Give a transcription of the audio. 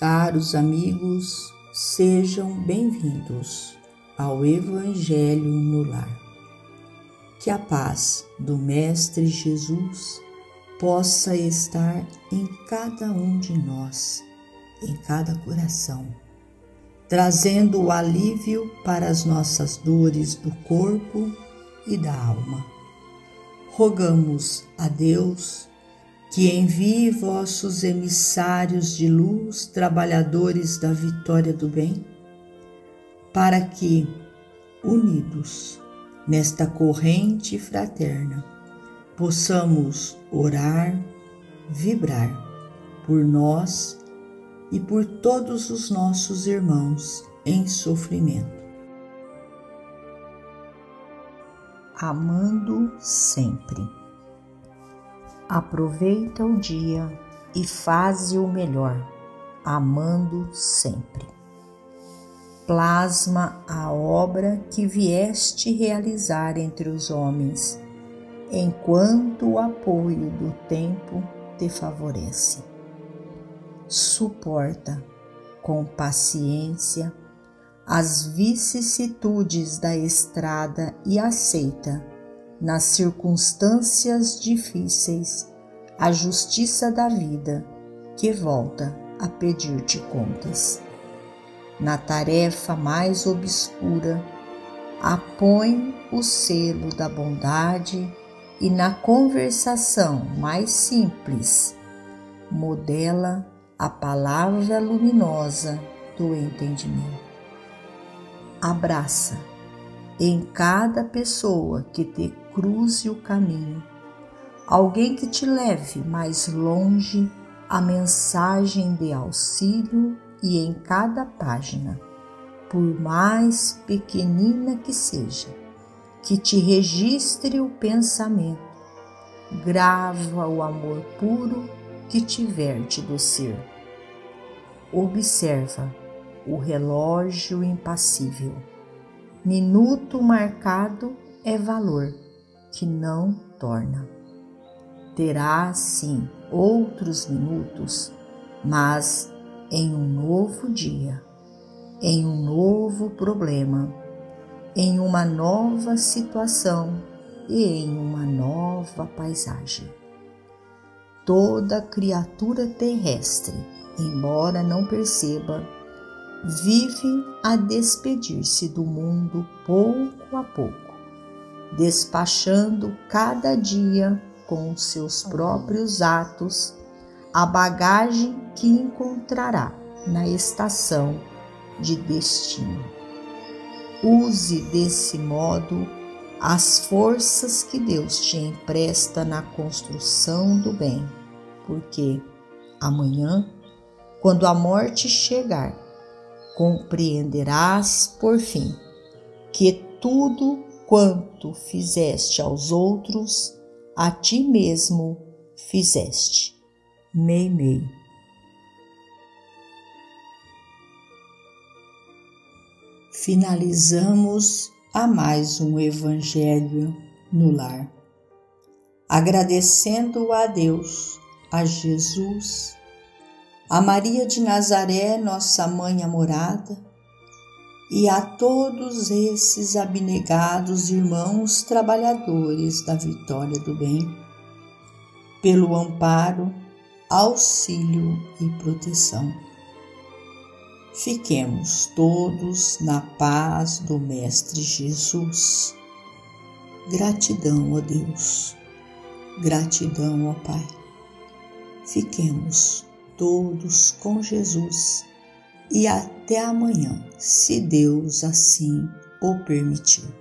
Caros amigos, sejam bem-vindos ao Evangelho no Lar. Que a paz do Mestre Jesus possa estar em cada um de nós, em cada coração, trazendo o alívio para as nossas dores do corpo e da alma. Rogamos a Deus que envie vossos emissários de luz, trabalhadores da vitória do bem, para que, unidos nesta corrente fraterna, possamos orar, vibrar por nós e por todos os nossos irmãos em sofrimento. Amando sempre. Aproveita o dia e faze o melhor, amando sempre. Plasma a obra que vieste realizar entre os homens, enquanto o apoio do tempo te favorece. Suporta com paciência as vicissitudes da estrada e aceita nas circunstâncias difíceis, a justiça da vida que volta a pedir-te contas. Na tarefa mais obscura, apõe o selo da bondade e na conversação mais simples, modela a palavra luminosa do entendimento. Abraça em cada pessoa que te cruze o caminho, alguém que te leve mais longe a mensagem de auxílio e em cada página, por mais pequenina que seja, que te registre o pensamento, grava o amor puro que te verte do ser. Observa o relógio impassível. Minuto marcado é valor que não torna. Terá, sim, outros minutos, mas em um novo dia, em um novo problema, em uma nova situação e em uma nova paisagem. Toda criatura terrestre, embora não perceba, vive a despedir-se do mundo pouco a pouco despachando cada dia com seus próprios atos a bagagem que encontrará na estação de destino. Use desse modo as forças que Deus te empresta na construção do bem, porque amanhã, quando a morte chegar, compreenderás por fim que tudo quanto fizeste aos outros, a ti mesmo fizeste. Meimei. Finalizamos a mais um Evangelho no lar, agradecendo a Deus, a Jesus, a Maria de Nazaré, nossa mãe amorada, e a todos esses abnegados irmãos trabalhadores da vitória do bem, pelo amparo, auxílio e proteção. Fiquemos todos na paz do Mestre Jesus. Gratidão, ó Deus, gratidão, ó Pai. Fiquemos todos com Jesus e até amanhã, se Deus assim o permitir.